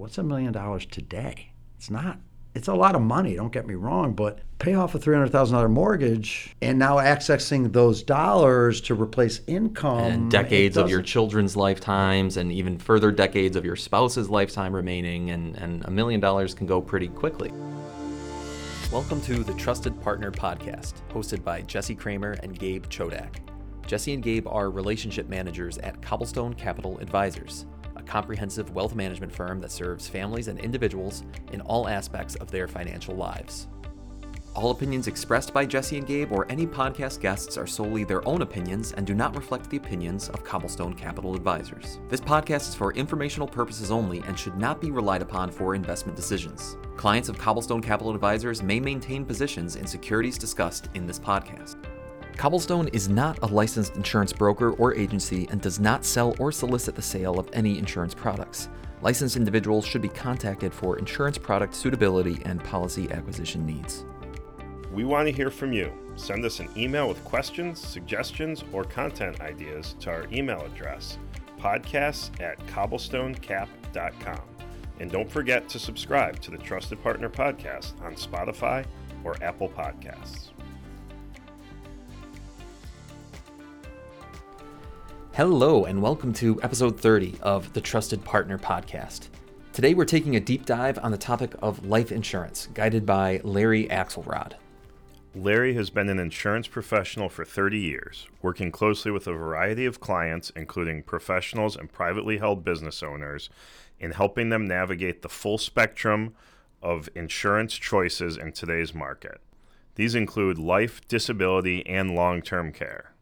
what's a million dollars today? It's not. It's a lot of money, don't get me wrong, but pay off a $300,000 mortgage and now accessing those dollars to replace income. and decades of your children's lifetimes and even further decades of your spouse's lifetime remaining and, and a million dollars can go pretty quickly welcome to the trusted partner podcast hosted by jesse kramer and gabe chodak jesse and gabe are relationship managers at cobblestone capital advisors a comprehensive wealth management firm that serves families and individuals in all aspects of their financial lives all opinions expressed by Jesse and Gabe or any podcast guests are solely their own opinions and do not reflect the opinions of Cobblestone Capital Advisors. This podcast is for informational purposes only and should not be relied upon for investment decisions. Clients of Cobblestone Capital Advisors may maintain positions in securities discussed in this podcast. Cobblestone is not a licensed insurance broker or agency and does not sell or solicit the sale of any insurance products. Licensed individuals should be contacted for insurance product suitability and policy acquisition needs. We want to hear from you. Send us an email with questions, suggestions, or content ideas to our email address, podcasts at cobblestonecap.com. And don't forget to subscribe to the Trusted Partner Podcast on Spotify or Apple Podcasts. Hello, and welcome to episode 30 of the Trusted Partner Podcast. Today, we're taking a deep dive on the topic of life insurance, guided by Larry Axelrod. Larry has been an insurance professional for 30 years, working closely with a variety of clients, including professionals and privately held business owners, in helping them navigate the full spectrum of insurance choices in today's market. These include life, disability, and long term care.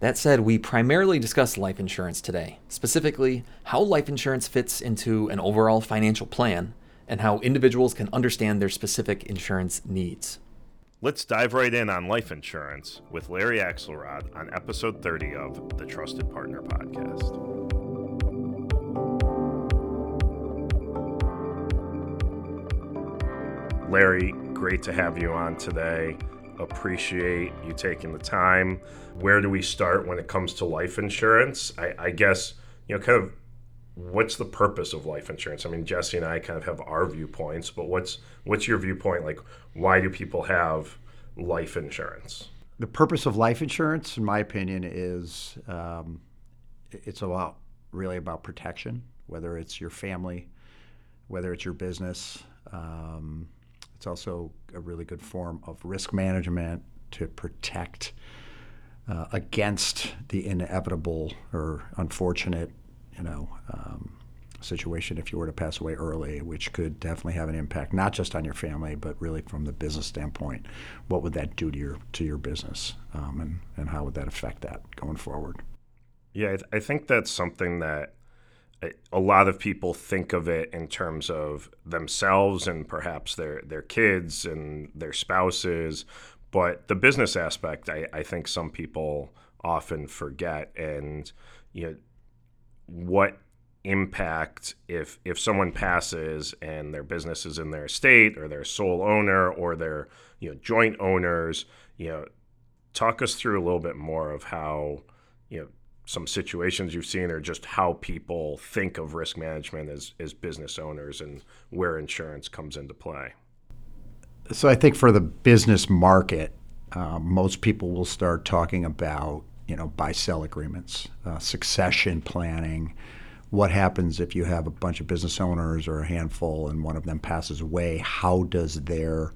That said, we primarily discuss life insurance today, specifically how life insurance fits into an overall financial plan and how individuals can understand their specific insurance needs. Let's dive right in on life insurance with Larry Axelrod on episode 30 of the Trusted Partner Podcast. Larry, great to have you on today. Appreciate you taking the time. Where do we start when it comes to life insurance? I, I guess, you know, kind of what's the purpose of life insurance? I mean, Jesse and I kind of have our viewpoints, but what's what's your viewpoint? Like, why do people have life insurance? The purpose of life insurance, in my opinion, is um, it's about really about protection, whether it's your family, whether it's your business. Um, it's also a really good form of risk management to protect uh, against the inevitable or unfortunate you know, um, situation if you were to pass away early, which could definitely have an impact not just on your family, but really from the business standpoint. What would that do to your to your business, um, and and how would that affect that going forward? Yeah, I, th- I think that's something that a lot of people think of it in terms of themselves and perhaps their their kids and their spouses, but the business aspect, I, I think some people often forget, and you know what impact if if someone passes and their business is in their estate or their sole owner or their you know joint owners you know talk us through a little bit more of how you know some situations you've seen or just how people think of risk management as, as business owners and where insurance comes into play so i think for the business market um, most people will start talking about you know, buy sell agreements, uh, succession planning. What happens if you have a bunch of business owners or a handful and one of them passes away? How does their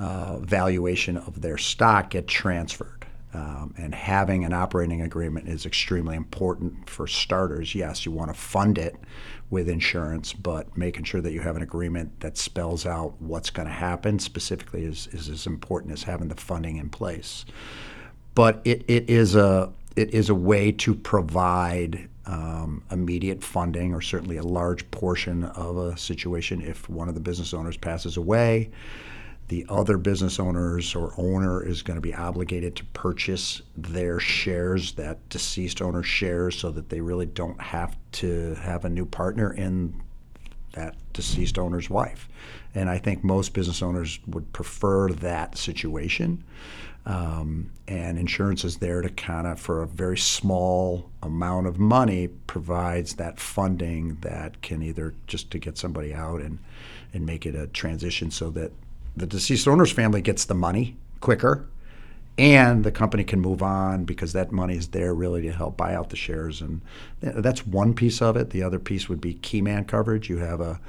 uh, valuation of their stock get transferred? Um, and having an operating agreement is extremely important for starters. Yes, you want to fund it with insurance, but making sure that you have an agreement that spells out what's going to happen specifically is, is as important as having the funding in place but it, it is a it is a way to provide um, immediate funding or certainly a large portion of a situation if one of the business owners passes away the other business owners or owner is going to be obligated to purchase their shares that deceased owner shares so that they really don't have to have a new partner in that deceased owner's wife. And I think most business owners would prefer that situation. Um, and insurance is there to kind of, for a very small amount of money, provides that funding that can either just to get somebody out and, and make it a transition so that the deceased owner's family gets the money quicker and the company can move on because that money is there really to help buy out the shares. And that's one piece of it. The other piece would be key man coverage. You have a,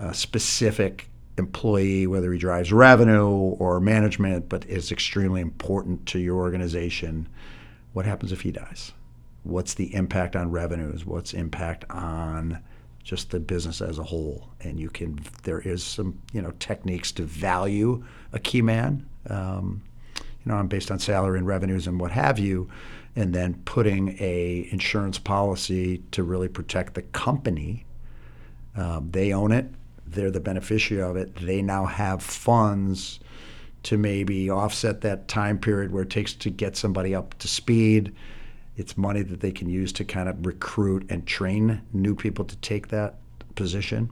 a specific employee whether he drives revenue or management but is extremely important to your organization. What happens if he dies? What's the impact on revenues? What's impact on just the business as a whole. And you can there is some you know techniques to value a key man, um, you know, based on salary and revenues and what have you, and then putting a insurance policy to really protect the company. Um, they own it. They're the beneficiary of it. They now have funds to maybe offset that time period where it takes to get somebody up to speed it's money that they can use to kind of recruit and train new people to take that position.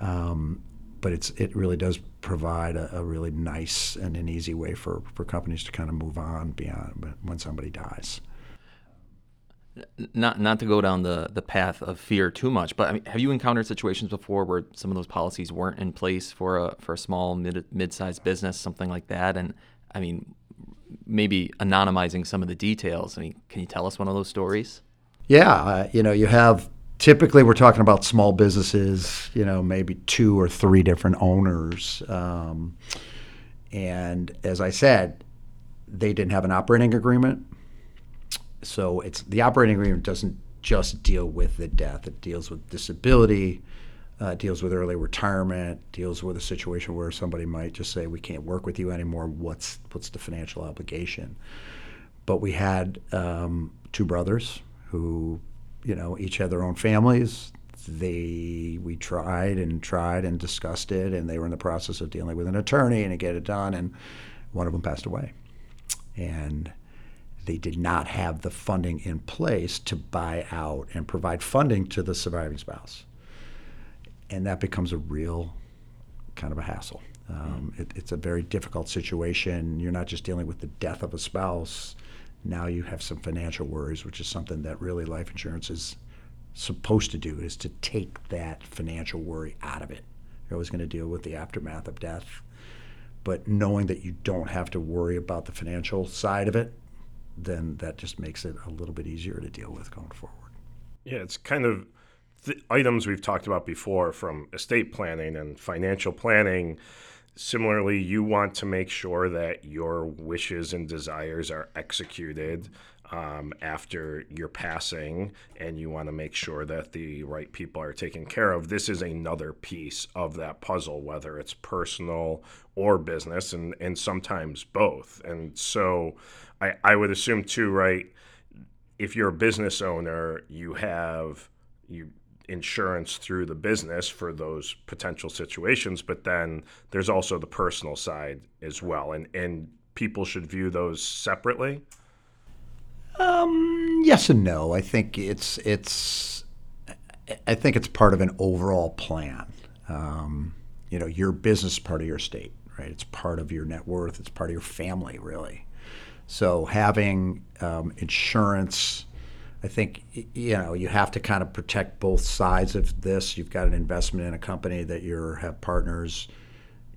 Um, but it's it really does provide a, a, really nice and an easy way for, for companies to kind of move on beyond when somebody dies. Not not to go down the, the path of fear too much, but I mean, have you encountered situations before where some of those policies weren't in place for a for a small mid mid sized business, something like that? And I mean, maybe anonymizing some of the details. I mean, can you tell us one of those stories? Yeah, uh, you know, you have typically we're talking about small businesses, you know, maybe two or three different owners. Um, and as I said, they didn't have an operating agreement. So it's the operating agreement doesn't just deal with the death; it deals with disability, uh, deals with early retirement, deals with a situation where somebody might just say, "We can't work with you anymore. What's what's the financial obligation?" But we had um, two brothers who, you know, each had their own families. They we tried and tried and discussed it, and they were in the process of dealing with an attorney and to get it done. And one of them passed away, and they did not have the funding in place to buy out and provide funding to the surviving spouse and that becomes a real kind of a hassle. Um, it, it's a very difficult situation. You're not just dealing with the death of a spouse. Now you have some financial worries, which is something that really life insurance is supposed to do, is to take that financial worry out of it. You're always going to deal with the aftermath of death, but knowing that you don't have to worry about the financial side of it, then that just makes it a little bit easier to deal with going forward. Yeah, it's kind of items we've talked about before from estate planning and financial planning. Similarly, you want to make sure that your wishes and desires are executed um, after your passing, and you want to make sure that the right people are taken care of. This is another piece of that puzzle, whether it's personal or business, and, and sometimes both. And so I, I would assume, too, right? If you're a business owner, you have you insurance through the business for those potential situations, but then there's also the personal side as well, and and people should view those separately. Um, yes and no. I think it's it's I think it's part of an overall plan. Um, you know, your business part of your state, right? It's part of your net worth. It's part of your family, really. So having um, insurance I think you know you have to kind of protect both sides of this. You've got an investment in a company that you have partners.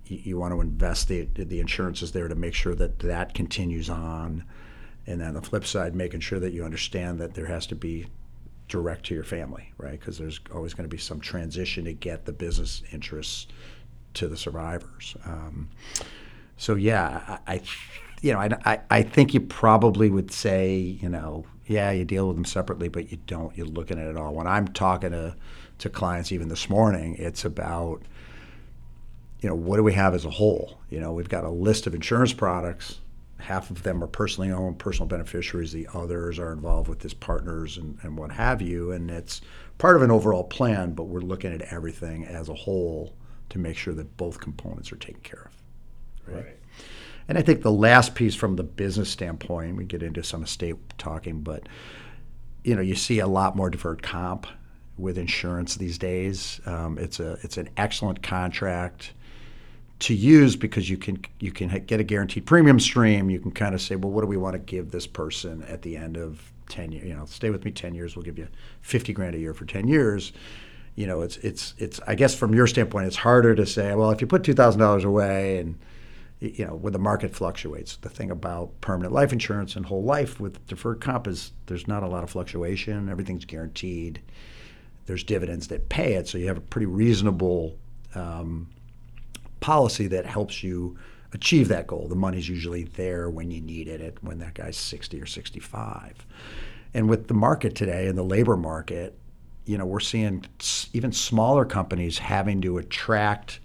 You, you want to invest the the insurance is there to make sure that that continues on, and then the flip side, making sure that you understand that there has to be direct to your family, right? Because there's always going to be some transition to get the business interests to the survivors. Um, so yeah, I, I you know, I, I think you probably would say, you know, yeah, you deal with them separately, but you don't. You're looking at it all. When I'm talking to to clients, even this morning, it's about you know what do we have as a whole. You know, we've got a list of insurance products. Half of them are personally owned, personal beneficiaries. The others are involved with his partners and, and what have you. And it's part of an overall plan, but we're looking at everything as a whole to make sure that both components are taken care of. Right. right. And I think the last piece from the business standpoint, we get into some estate talking, but you know, you see a lot more deferred comp with insurance these days. Um, it's a it's an excellent contract to use because you can you can get a guaranteed premium stream. You can kind of say, well, what do we want to give this person at the end of ten years? You know, stay with me ten years. We'll give you fifty grand a year for ten years. You know, it's it's it's. I guess from your standpoint, it's harder to say, well, if you put two thousand dollars away and you know, when the market fluctuates. The thing about permanent life insurance and whole life with deferred comp is there's not a lot of fluctuation. Everything's guaranteed. There's dividends that pay it, so you have a pretty reasonable um, policy that helps you achieve that goal. The money's usually there when you need it, when that guy's 60 or 65. And with the market today and the labor market, you know, we're seeing even smaller companies having to attract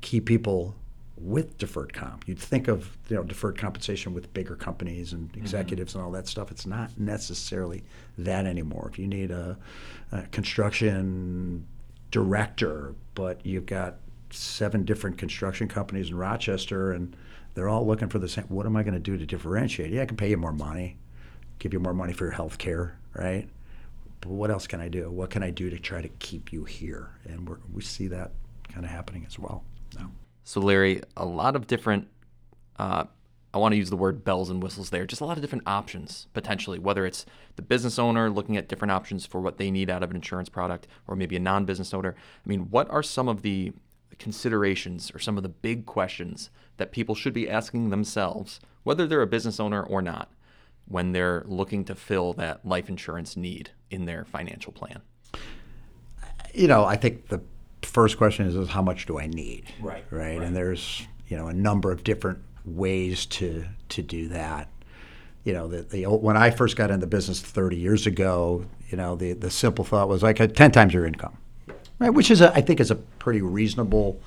key people with deferred comp. You'd think of you know deferred compensation with bigger companies and mm-hmm. executives mm-hmm. and all that stuff. It's not necessarily that anymore. If you need a, a, construction director, but you've got seven different construction companies in Rochester and they're all looking for the same. What am I going to do to differentiate? Yeah, I can pay you more money, give you more money for your health care, right? But what else can I do? What can I do to try to keep you here? And we we see that kind of happening as well. Now. So, Larry, a lot of different, uh, I want to use the word bells and whistles there, just a lot of different options potentially, whether it's the business owner looking at different options for what they need out of an insurance product, or maybe a non business owner. I mean, what are some of the considerations or some of the big questions that people should be asking themselves, whether they're a business owner or not, when they're looking to fill that life insurance need in their financial plan? You know, I think the first question is, is how much do I need? Right, right. Right. And there's you know a number of different ways to to do that. You know, the, the when I first got into business 30 years ago, you know, the the simple thought was like 10 times your income, right? Which is a, I think is a pretty reasonable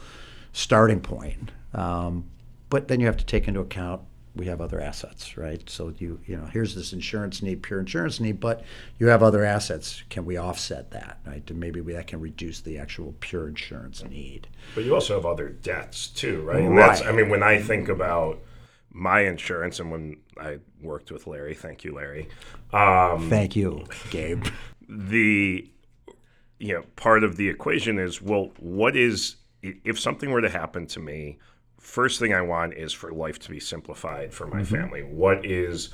starting point. Um, but then you have to take into account we have other assets, right? So you you know here's this insurance need, pure insurance need, but you have other assets. Can we offset that, right? And maybe we, that can reduce the actual pure insurance need. But you also have other debts too, right? And right. I mean, when I think about my insurance, and when I worked with Larry, thank you, Larry. Um, thank you, Gabe. The you know part of the equation is well, what is if something were to happen to me? First thing I want is for life to be simplified for my mm-hmm. family. What is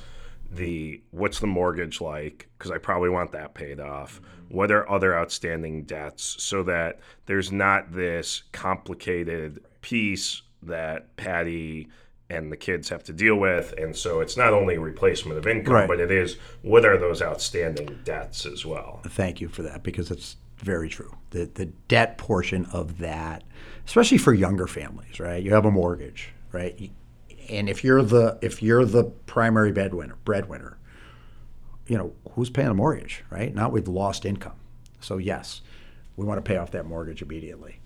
the what's the mortgage like? Because I probably want that paid off. What are other outstanding debts so that there's not this complicated piece that Patty and the kids have to deal with. And so it's not only replacement of income, right. but it is what are those outstanding debts as well. Thank you for that because it's very true. The the debt portion of that, especially for younger families, right? You have a mortgage, right? And if you're the if you're the primary breadwinner, breadwinner, you know who's paying the mortgage, right? Not with lost income. So yes, we want to pay off that mortgage immediately.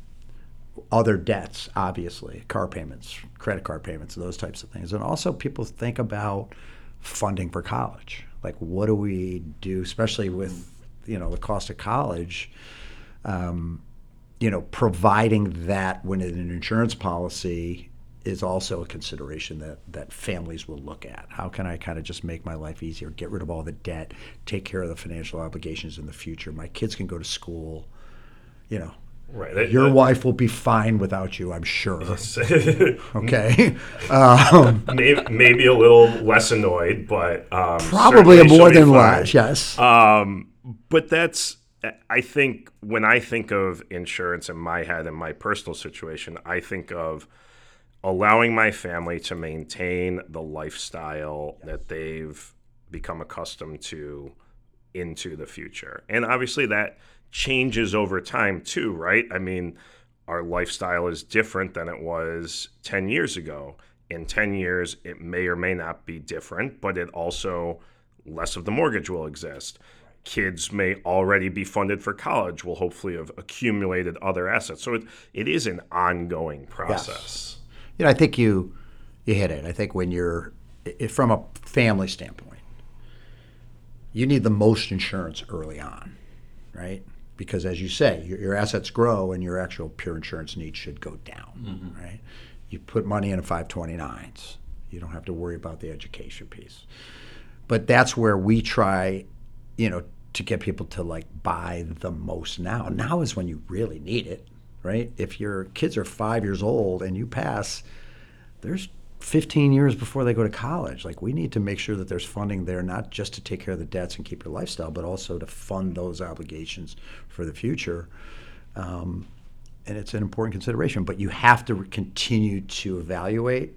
Other debts, obviously, car payments, credit card payments, those types of things, and also people think about funding for college. Like, what do we do, especially with you know the cost of college. Um, you know, providing that when an insurance policy is also a consideration that, that families will look at. How can I kind of just make my life easier, get rid of all the debt, take care of the financial obligations in the future? My kids can go to school, you know. Right. That, Your that, wife will be fine without you, I'm sure. okay. um, maybe, maybe, a little less annoyed, but um, probably a more than less. Yes. Um, but that's I think when I think of insurance in my head and my personal situation, I think of allowing my family to maintain the lifestyle yes. that they've become accustomed to into the future. And obviously that changes over time too, right? I mean, our lifestyle is different than it was 10 years ago. In 10 years, it may or may not be different, but it also less of the mortgage will exist kids may already be funded for college will hopefully have accumulated other assets so it, it is an ongoing process yes. you know i think you you hit it i think when you're from a family standpoint you need the most insurance early on right because as you say your, your assets grow and your actual pure insurance needs should go down mm-hmm. right you put money in a 529s you don't have to worry about the education piece but that's where we try you know to get people to like buy the most now. Now is when you really need it, right? If your kids are five years old and you pass, there's 15 years before they go to college. Like we need to make sure that there's funding there, not just to take care of the debts and keep your lifestyle, but also to fund those obligations for the future. Um, and it's an important consideration. But you have to continue to evaluate.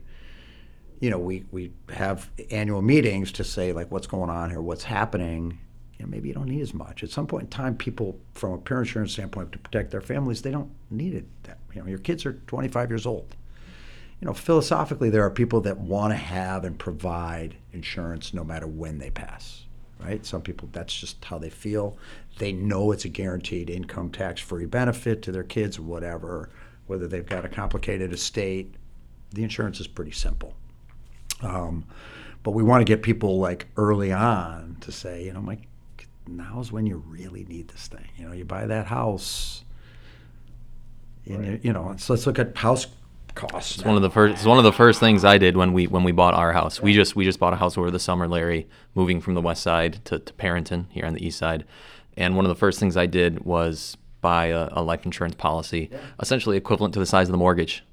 You know, we we have annual meetings to say like what's going on here, what's happening. You know, maybe you don't need as much. At some point in time, people, from a parent insurance standpoint, to protect their families, they don't need it. That you know, your kids are 25 years old you know, philosophically, there are people that want to have and provide insurance no matter when they pass, right? Some people, that's just how they feel. They know it's a guaranteed income tax free benefit to their kids or whatever, whether they've got a complicated estate. The insurance is pretty simple. Um, but we want to get people like early on to say, you know, Mike, now's when you really need this thing. You know, you buy that house, and right. you, you know, so let's look at house costs. It's one of the first. It's one of the first things I did when we when we bought our house. We just we just bought a house over the summer, Larry, moving from the west side to, to Perinton here on the east side. And one of the first things I did was buy a, a life insurance policy, yeah. essentially equivalent to the size of the mortgage.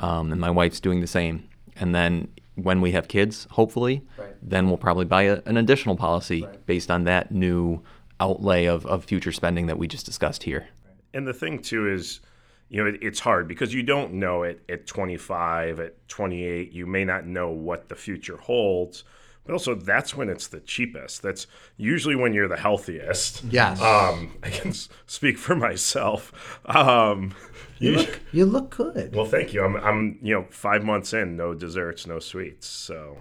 Um, and my wife's doing the same. And then when we have kids, hopefully, right. then we'll probably buy a, an additional policy right. based on that new outlay of, of future spending that we just discussed here. And the thing too is you know, it, it's hard because you don't know it at 25, at 28. You may not know what the future holds. But also, that's when it's the cheapest. That's usually when you're the healthiest. Yes. Um, I can speak for myself. Um, you, look, you look good. Well, thank you. I'm, I'm, you know, five months in, no desserts, no sweets. So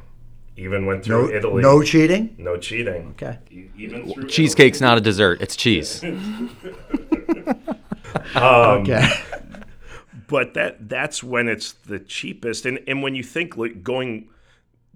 even went through no, Italy. No cheating. No cheating. Okay. Even through cheesecake's Italy. not a dessert; it's cheese. um, okay but that that's when it's the cheapest. And and when you think like going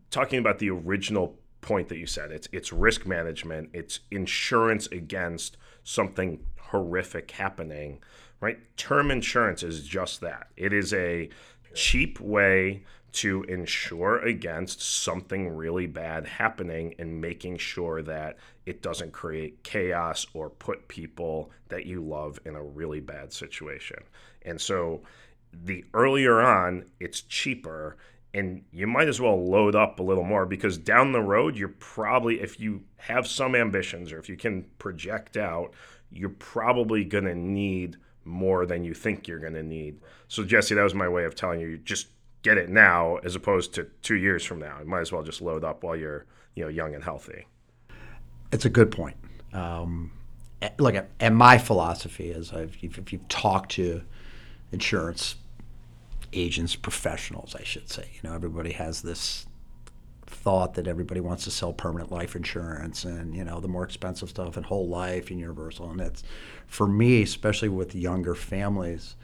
talking about the original point that you said, it's it's risk management, it's insurance against something horrific happening, right? Term insurance is just that. It is a cheap way to insure against something really bad happening and making sure that it doesn't create chaos or put people that you love in a really bad situation. And so the earlier on, it's cheaper and you might as well load up a little more because down the road, you're probably, if you have some ambitions or if you can project out, you're probably going to need more than you think you're going to need. So, Jesse, that was my way of telling you just get it now as opposed to two years from now. You might as well just load up while you're you know young and healthy. It's a good point. Um, look, and my philosophy is I've, if you've talked to insurance agents, professionals, I should say. You know, everybody has this thought that everybody wants to sell permanent life insurance and you know the more expensive stuff and whole life and universal and it's for me especially with younger families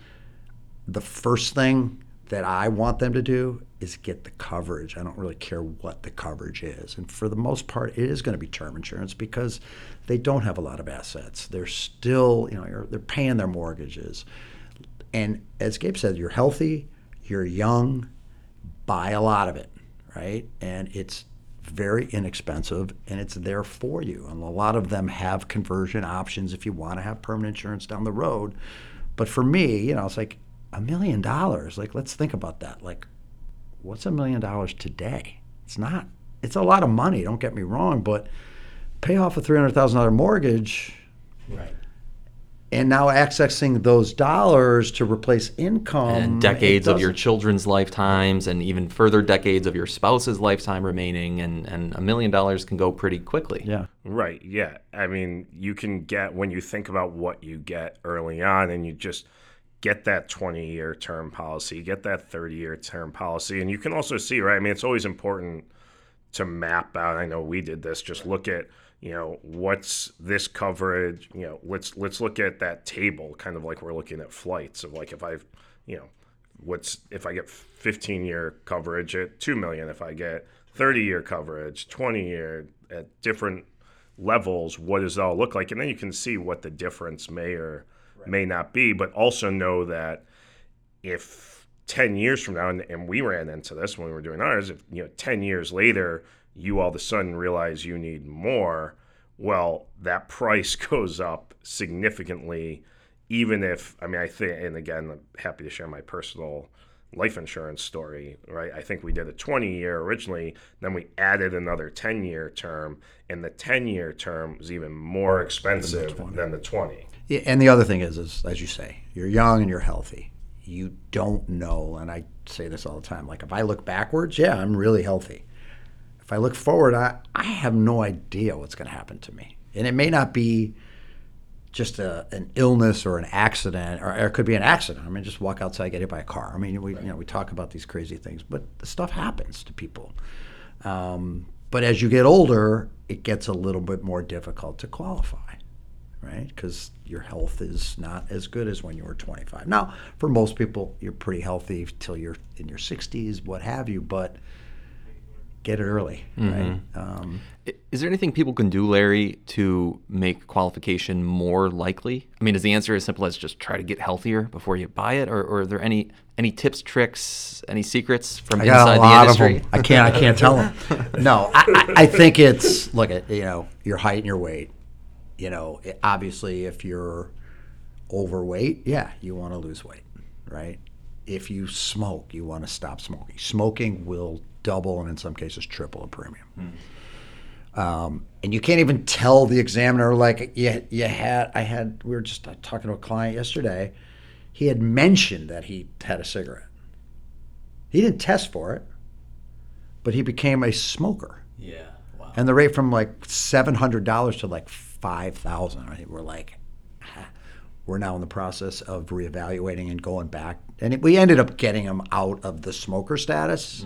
the first thing that I want them to do is get the coverage. I don't really care what the coverage is. And for the most part, it is going to be term insurance because they don't have a lot of assets. They're still, you know, they're paying their mortgages. And as Gabe said, you're healthy, you're young, buy a lot of it, right? And it's very inexpensive and it's there for you. And a lot of them have conversion options if you want to have permanent insurance down the road. But for me, you know, it's like a million dollars. Like, let's think about that. Like, what's a million dollars today? It's not, it's a lot of money, don't get me wrong, but pay off a $300,000 mortgage. Right and now accessing those dollars to replace income and decades of your children's lifetimes and even further decades of your spouse's lifetime remaining and, and a million dollars can go pretty quickly yeah right yeah i mean you can get when you think about what you get early on and you just get that 20 year term policy get that 30 year term policy and you can also see right i mean it's always important to map out i know we did this just look at you know what's this coverage you know let's let's look at that table kind of like we're looking at flights of like if i you know what's if i get 15 year coverage at 2 million if i get 30 year coverage 20 year at different levels what does that all look like and then you can see what the difference may or. May not be but also know that if 10 years from now and, and we ran into this when we were doing ours if you know 10 years later you all of a sudden realize you need more, well, that price goes up significantly, even if, I mean, I think, and again, I'm happy to share my personal life insurance story, right? I think we did a 20 year originally, then we added another 10 year term, and the 10 year term was even more expensive than the 20. Yeah, and the other thing is, is as you say, you're young and you're healthy. You don't know, and I say this all the time. Like if I look backwards, yeah, I'm really healthy. If I look forward, I, I have no idea what's going to happen to me, and it may not be just a, an illness or an accident, or, or it could be an accident. I mean, just walk outside, get hit by a car. I mean, we you know we talk about these crazy things, but stuff happens to people. Um, but as you get older, it gets a little bit more difficult to qualify, right? Because your health is not as good as when you were 25. Now, for most people, you're pretty healthy till you're in your 60s, what have you, but get it early, right? Um, Is there anything people can do, Larry, to make qualification more likely? I mean, is the answer as simple as just try to get healthier before you buy it, or, or are there any any tips, tricks, any secrets from inside the industry? I can't. I can't tell them. No, I, I, I think it's look at you know your height and your weight. You know, it, obviously, if you're overweight, yeah, you want to lose weight, right? If you smoke, you want to stop smoking. Smoking will double and in some cases triple a premium. Um, and you can't even tell the examiner like you, you had. I had. We were just talking to a client yesterday. He had mentioned that he had a cigarette. He didn't test for it, but he became a smoker. Yeah. Wow. And the rate from like seven hundred dollars to like five thousand. Right? We're like, ah. we're now in the process of reevaluating and going back. And it, we ended up getting him out of the smoker status,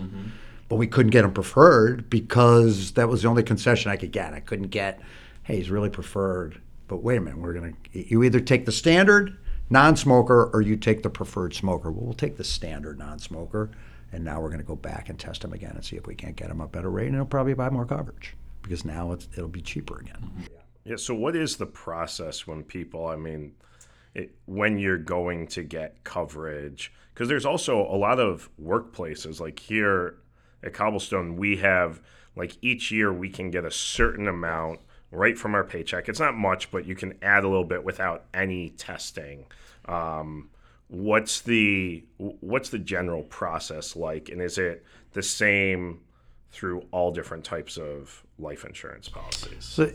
but we couldn't get him preferred because that was the only concession I could get. I couldn't get, hey, he's really preferred. But wait a minute, we're gonna. You either take the standard non-smoker or you take the preferred smoker. Well, we'll take the standard non-smoker, and now we're going to go back and test him again and see if we can't get him a better rate, and he'll probably buy more coverage because now it's, it'll be cheaper again. Yeah. So, what is the process when people? I mean, it, when you're going to get coverage, because there's also a lot of workplaces like here at Cobblestone, we have like each year we can get a certain amount right from our paycheck. It's not much, but you can add a little bit without any testing. Um, what's the what's the general process like, and is it the same through all different types of life insurance policies? So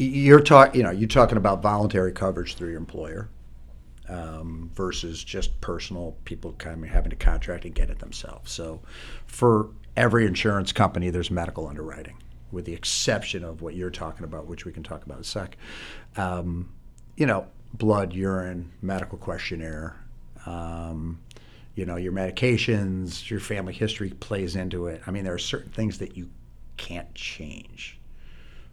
you're talking, you know, you're talking about voluntary coverage through your employer um, versus just personal people kind of having to contract and get it themselves. So for every insurance company, there's medical underwriting, with the exception of what you're talking about, which we can talk about in a sec. Um, you know, blood, urine, medical questionnaire. Um, you know, your medications, your family history plays into it. I mean, there are certain things that you can't change.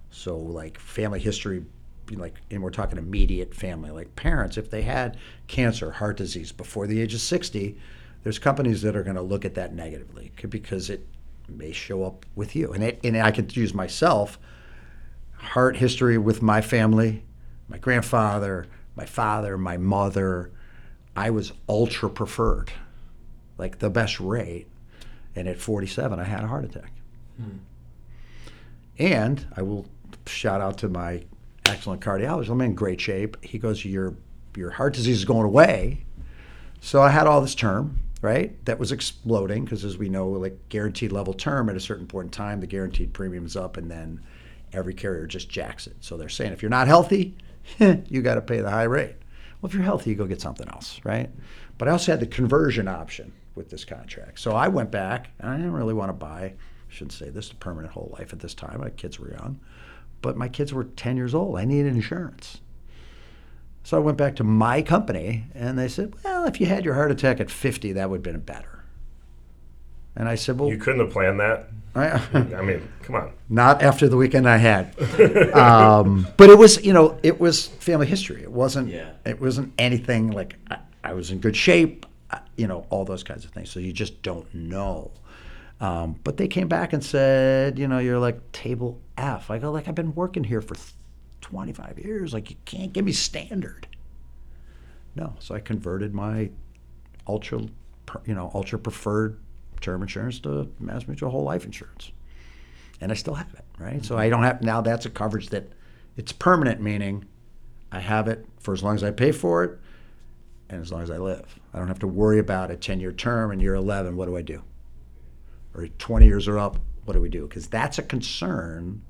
So, like family history, like, and we're talking immediate family, like parents, if they had cancer, heart disease before the age of 60, there's companies that are going to look at that negatively because it may show up with you. And, it, and I can use myself, heart history with my family, my grandfather, my father, my mother. I was ultra preferred, like the best rate. And at 47, I had a heart attack. Hmm. And I will shout out to my excellent cardiologist. I'm in great shape. He goes, "Your your heart disease is going away." So I had all this term, right? That was exploding because, as we know, like guaranteed level term at a certain point in time, the guaranteed premium is up, and then every carrier just jacks it. So they're saying if you're not healthy, you got to pay the high rate. Well, if you're healthy, you go get something else, right? But I also had the conversion option with this contract. So I went back, and I didn't really want to buy. I shouldn't say this, permanent whole life at this time. My kids were young, but my kids were 10 years old. I needed insurance. So I went back to my company, and they said, "Well, if you had your heart attack at 50, that would have been better." And I said, "Well, You couldn't have planned that. I, I mean, come on. not after the weekend I had. um, but it was, you know, it was family history. It wasn't. Yeah. It wasn't anything like I, I was in good shape. uh, You know, all those kinds of things. So you just don't know. Um, but they came back and said, you know, you're like table F. I go, like I've been working here for 25 years. Like you can't give me standard. No, so I converted my ultra, you know, ultra preferred term insurance to Mass Mutual whole life insurance and I still have it, right? So I don't have now. That's a coverage that It's permanent, meaning I have it for as long as I pay for it and as long as I live. I don't have to worry about a 10 year term and year 11, what do I do? Or 20 years are up, what do we do? Because that's a concern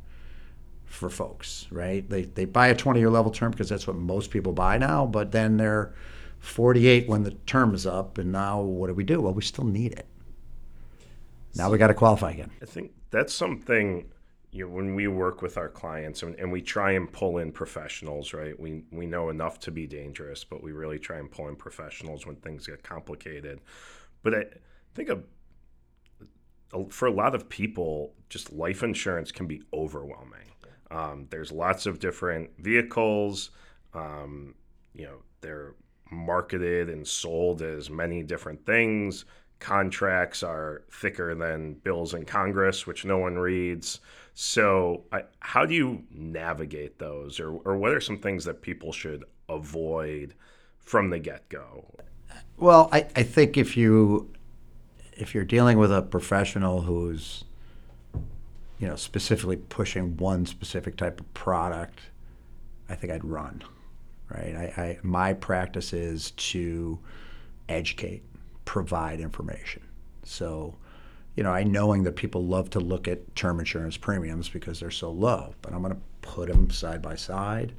for folks, right? They, they buy a 20 year level term because that's what most people buy now, but then they're 48 when the term is up, and now what do we do? Well, we still need it. Now we got to qualify again. I think that's something you know, when we work with our clients and, and, we try and pull in professionals, right? We we know enough to be dangerous, but we really try and pull in professionals when things get complicated. But I think a, a, for a lot of people, just life insurance can be overwhelming. Um, there's lots of different vehicles. Um, you know, they're marketed and sold as many different things. Contracts are thicker than bills in Congress, which no one reads. So, I, how do you navigate those, or, or what are some things that people should avoid from the get go? Well, I, I think if you if you're dealing with a professional who's you know specifically pushing one specific type of product, I think I'd run. Right. I, I my practice is to educate, provide information. So you know, I knowing that people love to look at term insurance premiums because they're so low, but I'm going to put them side by side.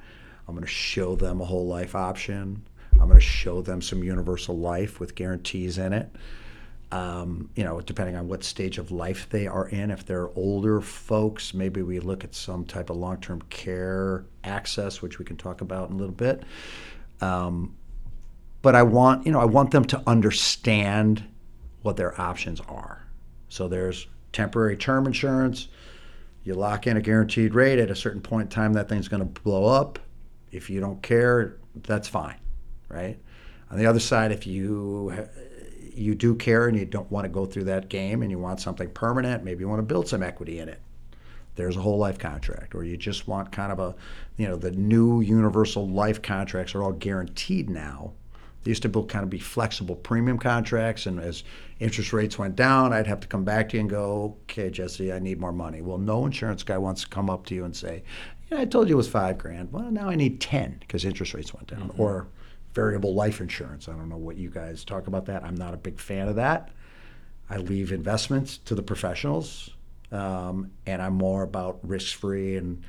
I'm going to show them a whole life option. I'm going to show them some universal life with guarantees in it. Um, you know, depending on what stage of life they are in. If they're older folks, maybe we look at some type of long-term care access, which we can talk about in a little bit. Um, but I want, you know, I want them to understand what their options are. So there's temporary term insurance. You lock in a guaranteed rate at a certain point in time, that thing's going to blow up. If you don't care, that's fine, right? On the other side, if you you do care and you don't want to go through that game and you want something permanent, maybe you want to build some equity in it. There's a whole life contract, or you just want kind of a, you know, the new universal life contracts are all guaranteed now. They used to be kind of be flexible premium contracts, and as interest rates went down, I'd have to come back to you and go, okay, Jesse, I need more money. Well, no insurance guy wants to come up to you and say, yeah, I told you it was five grand. Well, now I need 10 because interest rates went down. Mm-hmm. Or variable life insurance. I don't know what you guys talk about that. I'm not a big fan of that. I leave investments to the professionals, um, and I'm more about risk free and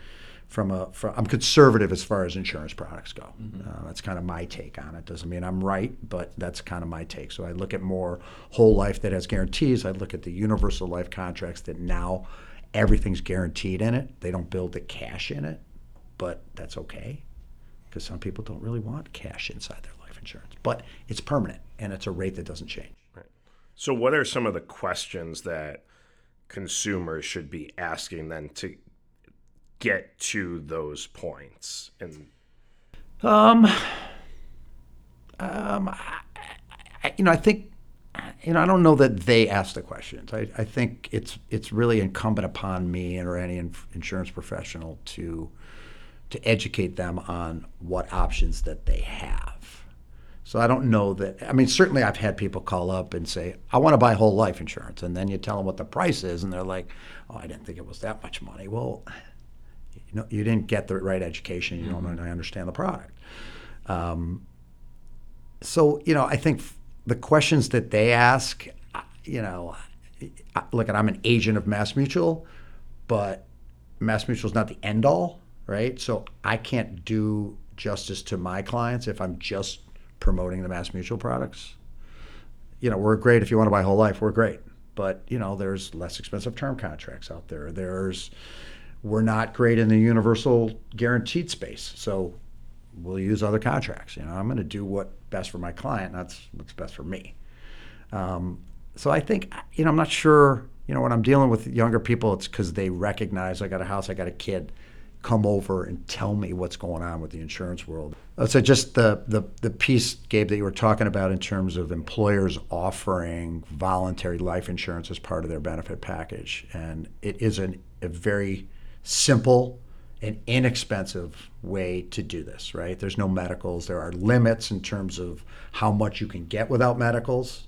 from a from, I'm conservative as far as insurance products go. Mm-hmm. Uh, that's kind of my take on it. Doesn't mean I'm right, but that's kind of my take. So I look at more whole life that has guarantees. I look at the universal life contracts that now everything's guaranteed in it. They don't build the cash in it, but that's okay because some people don't really want cash inside their life insurance. But it's permanent and it's a rate that doesn't change. Right. So what are some of the questions that consumers should be asking then to get to those points and um um I, I, you know i think you know i don't know that they ask the questions i, I think it's it's really incumbent upon me or any insurance professional to to educate them on what options that they have so i don't know that i mean certainly i've had people call up and say i want to buy whole life insurance and then you tell them what the price is and they're like oh i didn't think it was that much money well you know, you didn't get the right education. You mm-hmm. don't really understand the product. Um, so you know, I think the questions that they ask, you know, look I'm an agent of Mass Mutual, but Mass Mutual is not the end all, right? So I can't do justice to my clients if I'm just promoting the Mass Mutual products. You know, we're great if you want to buy whole life. We're great, but you know, there's less expensive term contracts out there. There's we're not great in the universal guaranteed space. So we'll use other contracts. You know, I'm going to do what's best for my client. That's what's best for me. Um, so I think, you know, I'm not sure. You know, when I'm dealing with younger people, it's because they recognize I got a house, I got a kid. Come over and tell me what's going on with the insurance world. So just the, the the piece, Gabe, that you were talking about in terms of employers offering voluntary life insurance as part of their benefit package, and it is an, a very simple and inexpensive way to do this, right? There's no medicals. There are limits in terms of how much you can get without medicals.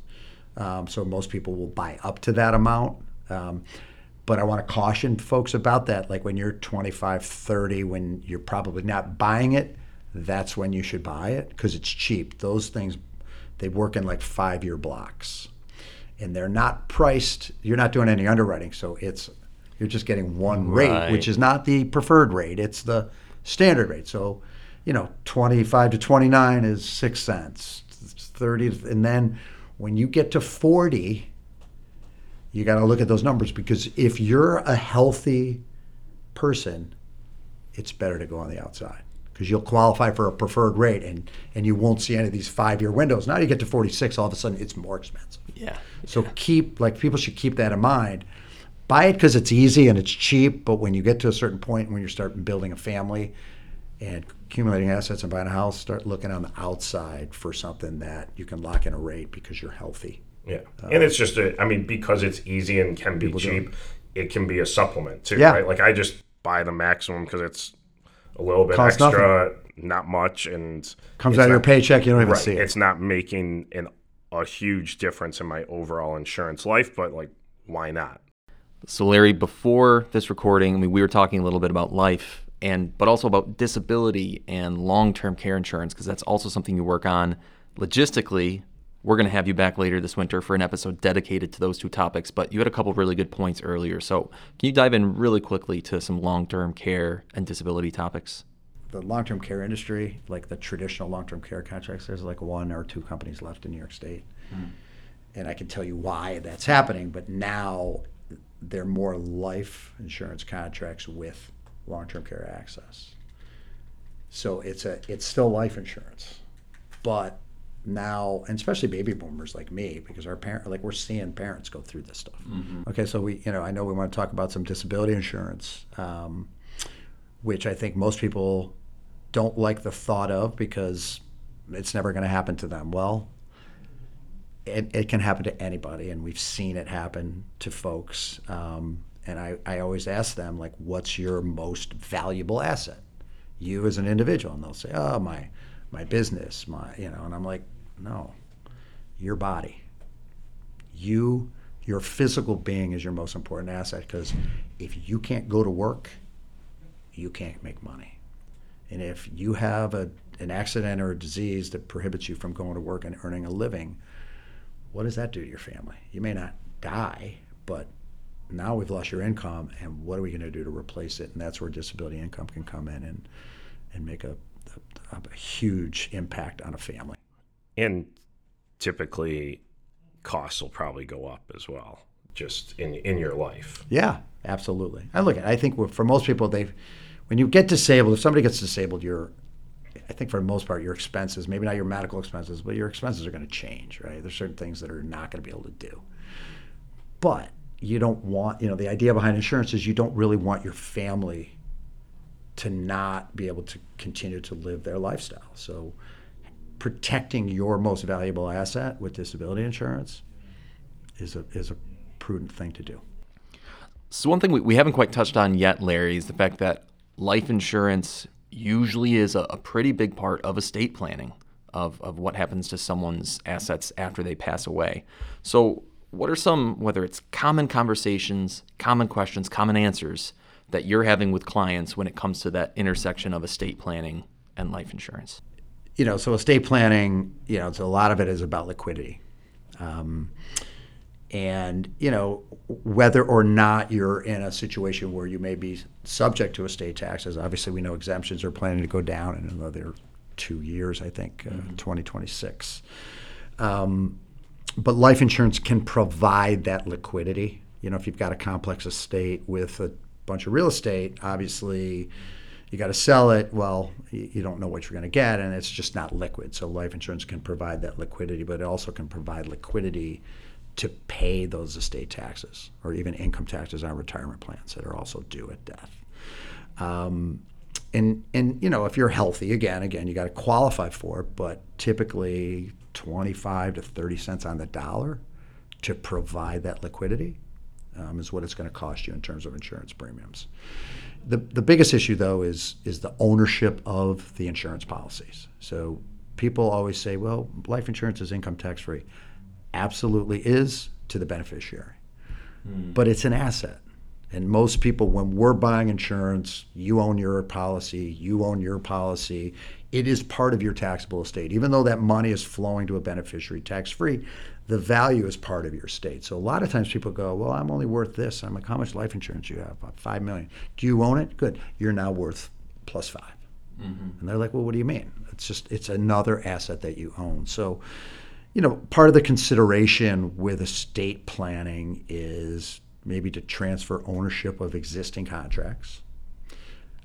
Um, so most people will buy up to that amount. Um, But I want to caution folks about that. Like when you're 25, 30, when you're probably not buying it, that's when you should buy it because it's cheap. Those things, they work in like five year blocks. And they're not priced, you're not doing any underwriting. So it's, you're just getting one rate, Right. which is not the preferred rate, it's the standard rate. So, you know, 25 to 29 is six cents, 30, and then when you get to 40, you got to look at those numbers because if you're a healthy person, it's better to go on the outside because you'll qualify for a preferred rate and, and you won't see any of these five year windows. Now you get to 46, all of a sudden it's more expensive. Yeah. So keep, like, people should keep that in mind. Buy it because it's easy and it's cheap, but when you get to a certain point, when you start building a family and accumulating assets and buying a house, start looking on the outside for something that you can lock in a rate because you're healthy. Yeah, uh, and it's just a. I mean, because it's easy and can be cheap, it can be a supplement too, Yeah. right? Like I just buy the maximum because it's a little bit Costs extra, not much, and Comes it's out of your paycheck, you don't even Right, see it. it's not making an a huge difference in my overall insurance life, but like, why not? So Larry, before this recording, I mean, we were talking a little bit about life and but also about disability and long-term care insurance because that's also something you work on logistically. We're going to have you back later this winter for an episode dedicated to those two topics, but you had a couple really good points earlier. So, can you dive in really quickly to some long-term care and disability topics? the long-term care industry, like the traditional long-term care contracts, there's like one or two companies left in New York State, hmm. and I can tell you why that's happening. But now there are more life insurance contracts with long-term care access. So it's a it's still life insurance, but now and especially baby boomers like me because our parent like we're seeing parents go through this stuff. Okay, so we you know I know we want to talk about some disability insurance. Um, which I think most people don't like the thought of because it's never going to happen to them. Well, it, it can happen to anybody, and we've seen it happen to folks. Um, and I, I always ask them, like, what's your most valuable asset? You as an individual. And they'll say, oh, my, my business, my, you know, and I'm like, no, your body. You, your physical being is your most important asset because if you can't go to work, you can't make money. And if you have a, an accident or a disease that prohibits you from going to work and earning a living, what does that do to your family? You may not die, but now we've lost your income, and what are we going to do to replace it? And that's where disability income can come in and, and make a, a, a huge impact on a family. And typically, costs will probably go up as well, just in in your life. Yeah, absolutely. I look at. I think for most people, they, when you get disabled, if somebody gets disabled, you're, I think for the most part, your expenses, maybe not your medical expenses, but your expenses are going to change, right? There's certain things that are not going to be able to do. But you don't want, you know, the idea behind insurance is you don't really want your family to not be able to continue to live their lifestyle. So protecting your most valuable asset with disability insurance is a is a prudent thing to do. So, one thing we, we haven't quite touched on yet, Larry, is the fact that life insurance usually is a, a pretty big part of estate planning of, of what happens to someone's assets after they pass away. So, what are some, whether it's common conversations, common questions, common answers that you're having with clients when it comes to that intersection of estate planning and life insurance? You know, so estate planning, you know, so a lot of it is about liquidity. Um, and, you know, whether or not you're in a situation where you may be subject to estate taxes, obviously we know exemptions are planning to go down in another two years, I think, uh, 2026. Um, but life insurance can provide that liquidity. You know, if you've got a complex estate with a bunch of real estate, obviously you got to sell it. Well, you, don't know what you're going to get, and it's just not liquid. So life insurance can provide that liquidity, but it also can provide liquidity to pay those estate taxes or even income taxes on retirement plans that are also due at death. Um, and and you know if you're healthy again again you got to qualify for it but typically 25 to 30 cents on the dollar to provide that liquidity um, is what it's going to cost you in terms of insurance premiums the the biggest issue though is is the ownership of the insurance policies. So people always say well life insurance is income tax free absolutely is to the beneficiary. Hmm. But it's an asset. And most people, when we're buying insurance, you own your policy, you own your policy. It is part of your taxable estate. Even though that money is flowing to a beneficiary tax free, the value is part of your estate. So a lot of times people go, Well, I'm only worth this. I'm like, How much life insurance do you have? About five million. Do you own it? Good. You're now worth plus 5 mm-hmm. And they're like, Well, what do you mean? It's just, it's another asset that you own. So, you know, part of the consideration with estate planning is maybe to transfer ownership of existing contracts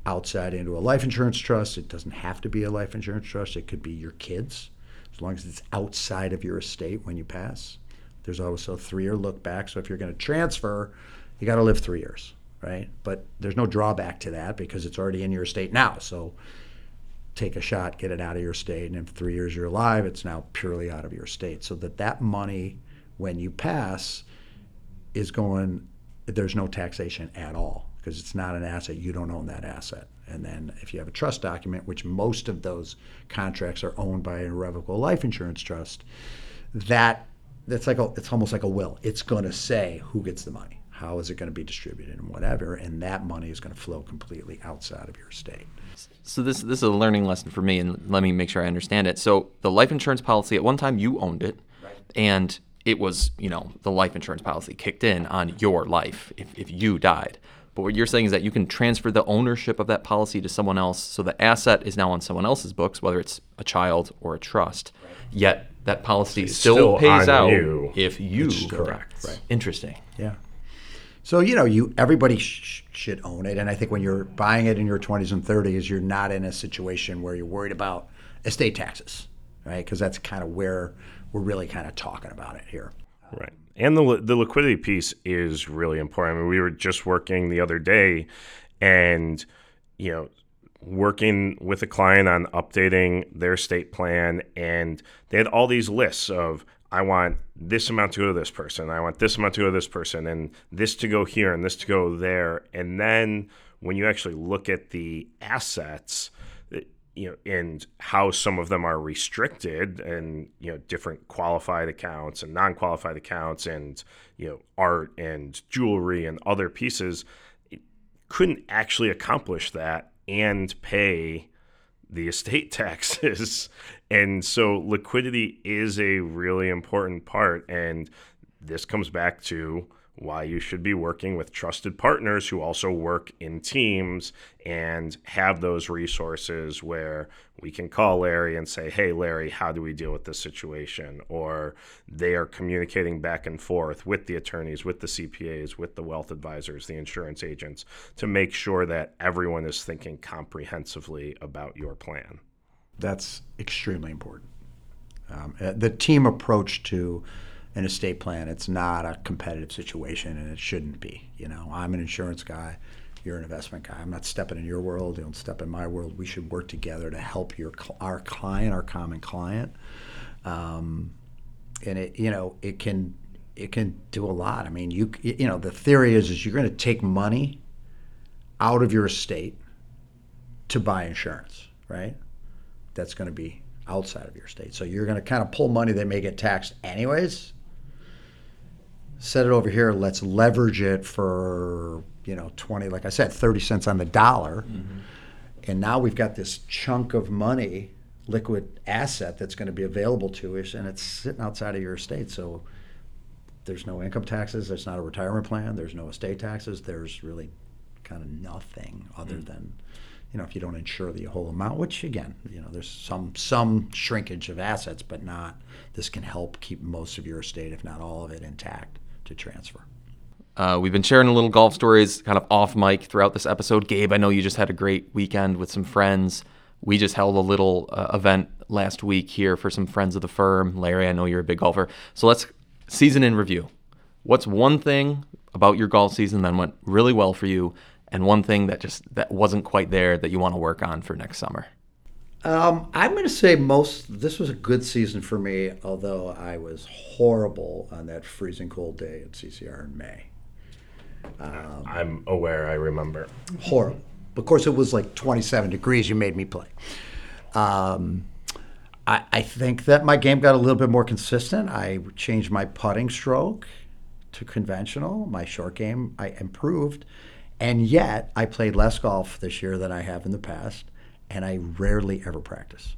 outside into a life insurance trust. It doesn't have to be a life insurance trust, it could be your kids, as long as it's outside of your estate when you pass. There's also a three year look back. So if you're going to transfer, you got to live three years, right? But there's no drawback to that because it's already in your estate now. So take a shot, get it out of your state, and if three years you're alive, it's now purely out of your state. So that that money, when you pass, is going. There's no taxation at all because it's not an asset. You don't own that asset. And then if you have a trust document, which most of those contracts are owned by an irrevocable life insurance trust, that that's like a, it's almost like a will. It's going to say who gets the money, how is it going to be distributed, and whatever, and that money is going to flow completely outside of your estate. So this this is a learning lesson for me, and let me make sure I understand it. So the life insurance policy at one time you owned it, and it was you know the life insurance policy kicked in on your life if, if you died. But what you're saying is that you can transfer the ownership of that policy to someone else, so the asset is now on someone else's books, whether it's a child or a trust. Yet that policy still, still pays out you. if you correct. Right. Interesting. Yeah. So you know, you everybody sh- should own it, and I think when you're buying it in your 20s and 30s, you're not in a situation where you're worried about estate taxes, right? Because that's kind of where we're really kind of talking about it here. Right. And the, the liquidity piece is really important. I mean, we were just working the other day and, you know, working with a client on updating their estate plan. And they had all these lists of, I want this amount to go to this person, I want this amount to go to this person, and this to go here and this to go there. And then when you actually look at the assets, you know, and how some of them are restricted and, you know, different qualified accounts and non qualified accounts and, you know, art and jewelry and other pieces, couldn't actually accomplish that and pay the estate taxes. And so liquidity is a really important part. And this comes back to why you should be working with trusted partners who also work in teams and have those resources where we can call Larry and say, Hey, Larry, how do we deal with this situation? Or they are communicating back and forth with the attorneys, with the CPAs, with the wealth advisors, the insurance agents to make sure that everyone is thinking comprehensively about your plan. That's extremely important. Um, uh, the team approach to an estate plan, it's not a competitive situation, and it shouldn't be. You know, I'm an insurance guy, you're an investment guy. I'm not stepping in your world, you don't step in my world. We should work together to help your our client, our common client. Um, and it, you know, it can it can do a lot. I mean, you you know, the theory is is you're going to take money out of your estate to buy insurance, right? That's going to be outside of your state. So you're going to kind of pull money that may get taxed anyways set it over here. Let's leverage it for you know twenty, like I said, thirty cents on the dollar, mm-hmm. and now we've got this chunk of money, liquid asset that's going to be available to us, and it's sitting outside of your estate. So there's no income taxes. There's not a retirement plan. There's no estate taxes. There's really kind of nothing other mm-hmm. than you know if you don't insure the whole amount which again you know there's some some shrinkage of assets but not this can help keep most of your estate if not all of it intact to transfer. Uh, we've been sharing a little golf stories kind of off mic throughout this episode. Gabe, I know you just had a great weekend with some friends. We just held a little uh, event last week here for some friends of the firm. Larry, I know you're a big golfer. So let's season in review. What's one thing about your golf season that went really well for you and one thing that just that wasn't quite there that you want to work on for next summer? Um, I'm going to say most. This was a good season for me, although I was horrible on that freezing cold day at CCR in May. Um, I'm aware. I remember. Horrible. Of course, it was like 27 degrees. You made me play. Um, I, I think that my game got a little bit more consistent. I changed my putting stroke to conventional. My short game, I improved. And yet, I played less golf this year than I have in the past, and I rarely ever practice.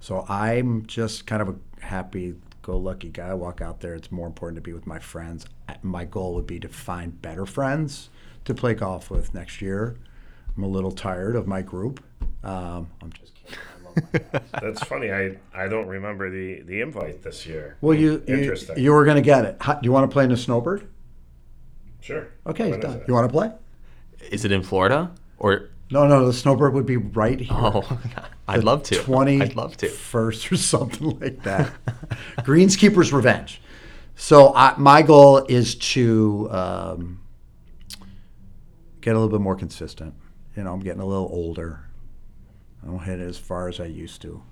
So I'm just kind of a happy go lucky guy. I walk out there. It's more important to be with my friends. My goal would be to find better friends to play golf with next year. I'm a little tired of my group. Um, I'm just kidding. I love my guys. That's funny. I, I don't remember the, the invite this year. Well, you you, Interesting. you were going to get it. How, do you want to play in the snowbird? Sure. Okay, When done. You want to play? Is it in Florida or? No, no. The snowbird would be right here. Oh, I'd love to. Twenty. I'd love to. First or something like that. Greenskeeper's revenge. So I, my goal is to um, get a little bit more consistent. You know, I'm getting a little older. I don't hit it as far as I used to.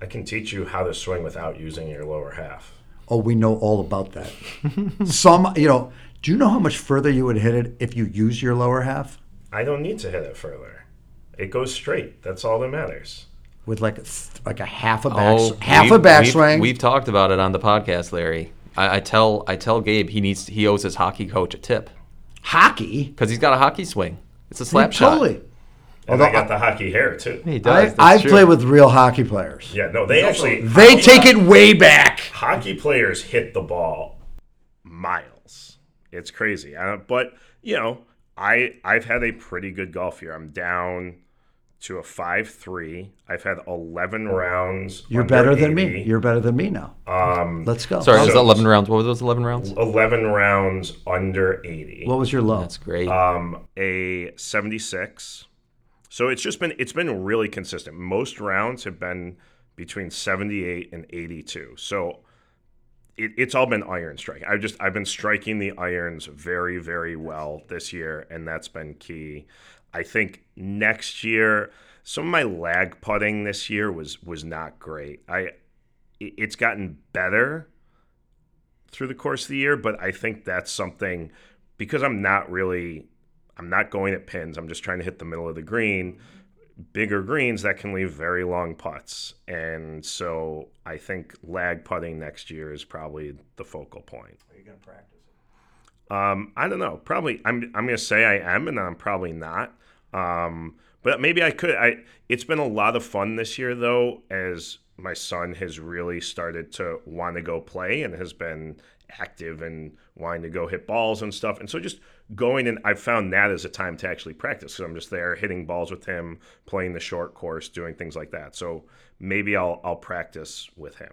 I can teach you how to swing without using your lower half. Oh, we know all about that. Some, you know, do you know how much further you would hit it if you use your lower half I don't need to hit it further. It goes straight. That's all that matters. with like a, th- like a half a back Oh, half a backswing? We've, we've talked about it on the podcast, Larry. I, I tell I tell Gabe he needs he owes his hockey coach a tip hockey. because he's got a hockey swing. It's a slap shot. totally. And Although I got the hockey hair too. He I, does. that's I've played with real hockey players. Yeah, no, they actually They hockey- take it way back. hockey players hit the ball miles. It's crazy. Uh, but you know, I I've had a pretty good golf year. I'm down to a five three. I've had eleven rounds. You're under better than 80, me. You're better than me now. Um, Let's go. Sorry, it was 11 rounds. What were those 11 rounds? Eleven rounds under eighty. What was your low? That's great. um, a 76. So it's just been it's been really consistent. Most rounds have been between 78 and 82. So it, it's all been iron striking. I've just I've been striking the irons very very well this year, and that's been key. I think next year some of my lag putting this year was was not great. I it- it's gotten better through the course of the year, but I think that's something because I'm not really I'm not going at pins. I'm just trying to hit the middle of the green. Bigger greens that can leave very long putts. And so I think lag putting next year is probably the focal point. Are you going to practice it? Um, I don't know. Probably I'm I'm gonna say I am, and I'm probably not. Um, but maybe I could. I it's been a lot of fun this year though, as my son has really started to want to go play and has been active and wanting to go hit balls and stuff. And so just going and I've found that as a time to actually practice because I'm just there hitting balls with him, playing the short course, doing things like that. So maybe I'll I'll practice with him.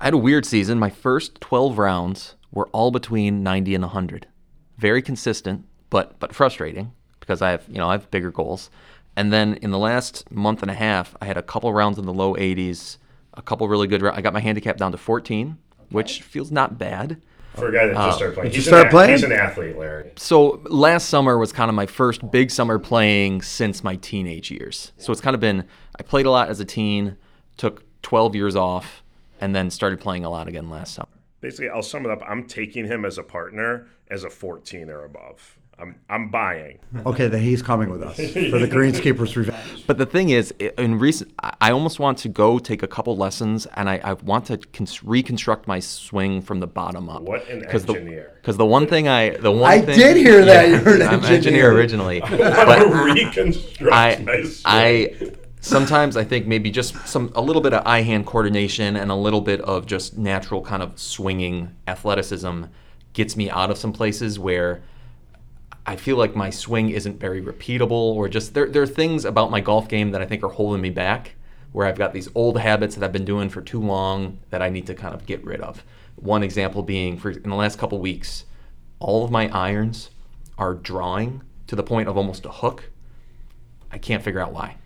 I had a weird season. My first 12 rounds were all between 90 and 100. Very consistent, but but frustrating because I have, you know, I have bigger goals. And then in the last month and a half, I had a couple rounds in the low 80s, a couple really good rounds. I got my handicap down to 14, which feels not bad. For a guy that just uh, started playing, Did you he's start an, playing? He's an athlete, Larry. So last summer was kind of my first big summer playing since my teenage years. So it's kind of been I played a lot as a teen, took 12 years off, and then started playing a lot again last summer. basically I'll sum it up. I'm taking him as a partner as a 14 or above. I'm I'm buying. Okay, then he's coming with us for the Greenskeeper's revenge. But the thing is, in recent, I I almost want to go take a couple lessons, and I, I want to cons- reconstruct my swing from the bottom up. What an the, engineer. Because the one thing I, the one I thing, did hear that you were an I'm engineer. originally, But but reconstruct I, my swing. I sometimes I think maybe just some a little bit of eye hand coordination and a little bit of just natural kind of swinging athleticism gets me out of some places where I feel like my swing isn't very repeatable or just there there are things about my golf game that I think are holding me back where I've got these old habits that I've been doing for too long that I need to kind of get rid of. One example being for in the last couple weeks, all of my irons are drawing to the point of almost a hook. I can't figure out why.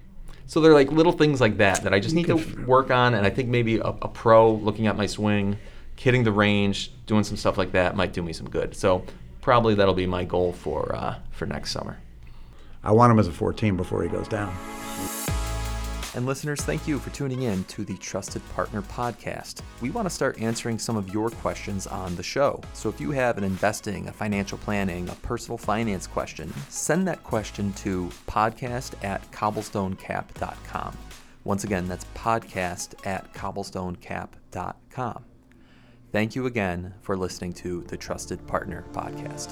So they're like little things like that that I just need to work on, and I think maybe a, a pro looking at my swing, hitting the range, doing some stuff like that might do me some good. So probably that'll be my goal for uh, for next summer. I want him as a 14 before he goes down. And listeners, thank you for tuning in to the Trusted Partner Podcast. We want to start answering some of your questions on the show. So if you have an investing, a financial planning, a personal finance question, send that question to podcast at cobblestonecap.com. Once again, that's podcast at cobblestonecap.com. Thank you again for listening to the Trusted Partner Podcast.